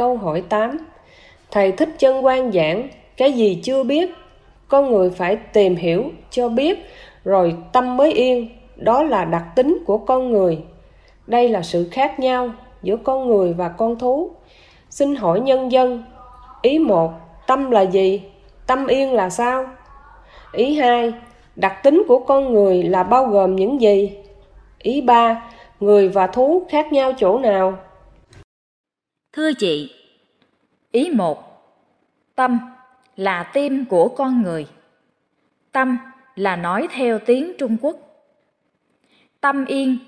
câu hỏi 8 Thầy thích chân quan giảng, Cái gì chưa biết Con người phải tìm hiểu cho biết, Rồi tâm mới yên Đó là đặc tính của con người Đây là sự khác nhau Giữa con người và con thú Xin hỏi nhân dân, Ý một, Tâm là gì? Tâm yên là sao? Ý hai, Đặc tính của con người là bao gồm những gì? Ý ba, Người và thú khác nhau chỗ nào? Thưa chị, ý một Tâm là tim của con người. Tâm là nói theo tiếng Trung Quốc. Tâm yên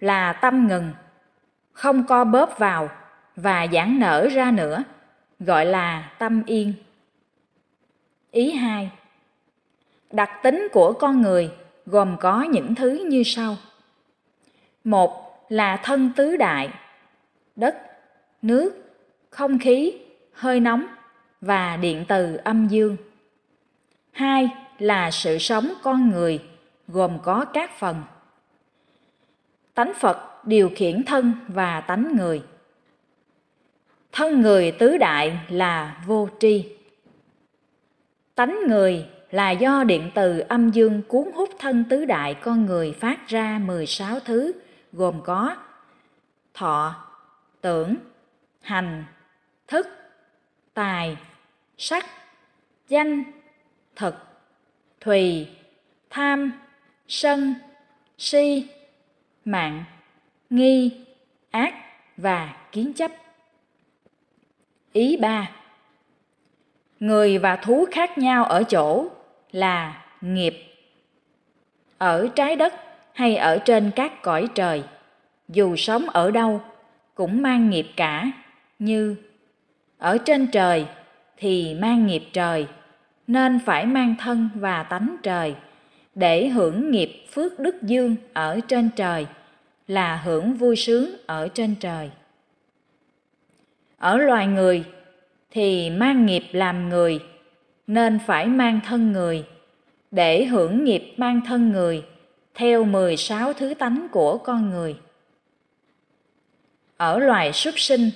là tâm ngừng, không co bóp vào và giãn nở ra nữa, gọi là tâm yên. Ý hai Đặc tính của con người gồm có những thứ như sau. Một là thân tứ đại, đất, nước, không khí, hơi nóng và điện từ âm dương. Hai là sự sống con người gồm có các phần. Tánh Phật điều khiển thân và tánh người. Thân người tứ đại là vô tri. Tánh người là do điện từ âm dương cuốn hút thân tứ đại con người phát ra 16 thứ gồm có thọ, tưởng, hành, thức, tài, sắc, danh, thực, thùy, tham, sân, si, mạng, nghi, ác và kiến chấp. Ý ba Người và thú khác nhau ở chỗ là nghiệp. Ở trái đất hay ở trên các cõi trời, dù sống ở đâu cũng mang nghiệp cả, như ở trên trời thì mang nghiệp trời, nên phải mang thân và tánh trời, để hưởng nghiệp phước đức dương ở trên trời, là hưởng vui sướng ở trên trời. Ở loài người thì mang nghiệp làm người, nên phải mang thân người, để hưởng nghiệp mang thân người theo 16 thứ tánh của con người. Ở loài súc sinh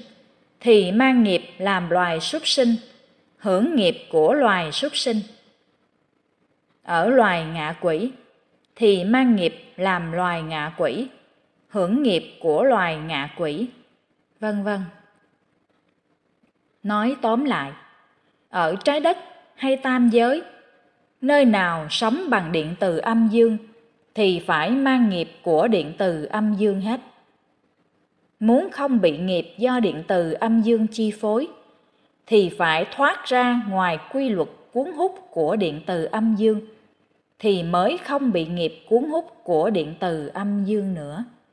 thì mang nghiệp làm loài súc sinh, hưởng nghiệp của loài súc sinh. Ở loài ngạ quỷ thì mang nghiệp làm loài ngạ quỷ, hưởng nghiệp của loài ngạ quỷ, vân vân. Nói tóm lại, ở trái đất hay tam giới, nơi nào sống bằng điện từ âm dương thì phải mang nghiệp của điện từ âm dương hết. Muốn không bị nghiệp do điện từ âm dương chi phối, thì phải thoát ra ngoài quy luật cuốn hút của điện từ âm dương, thì mới không bị nghiệp cuốn hút của điện từ âm dương nữa.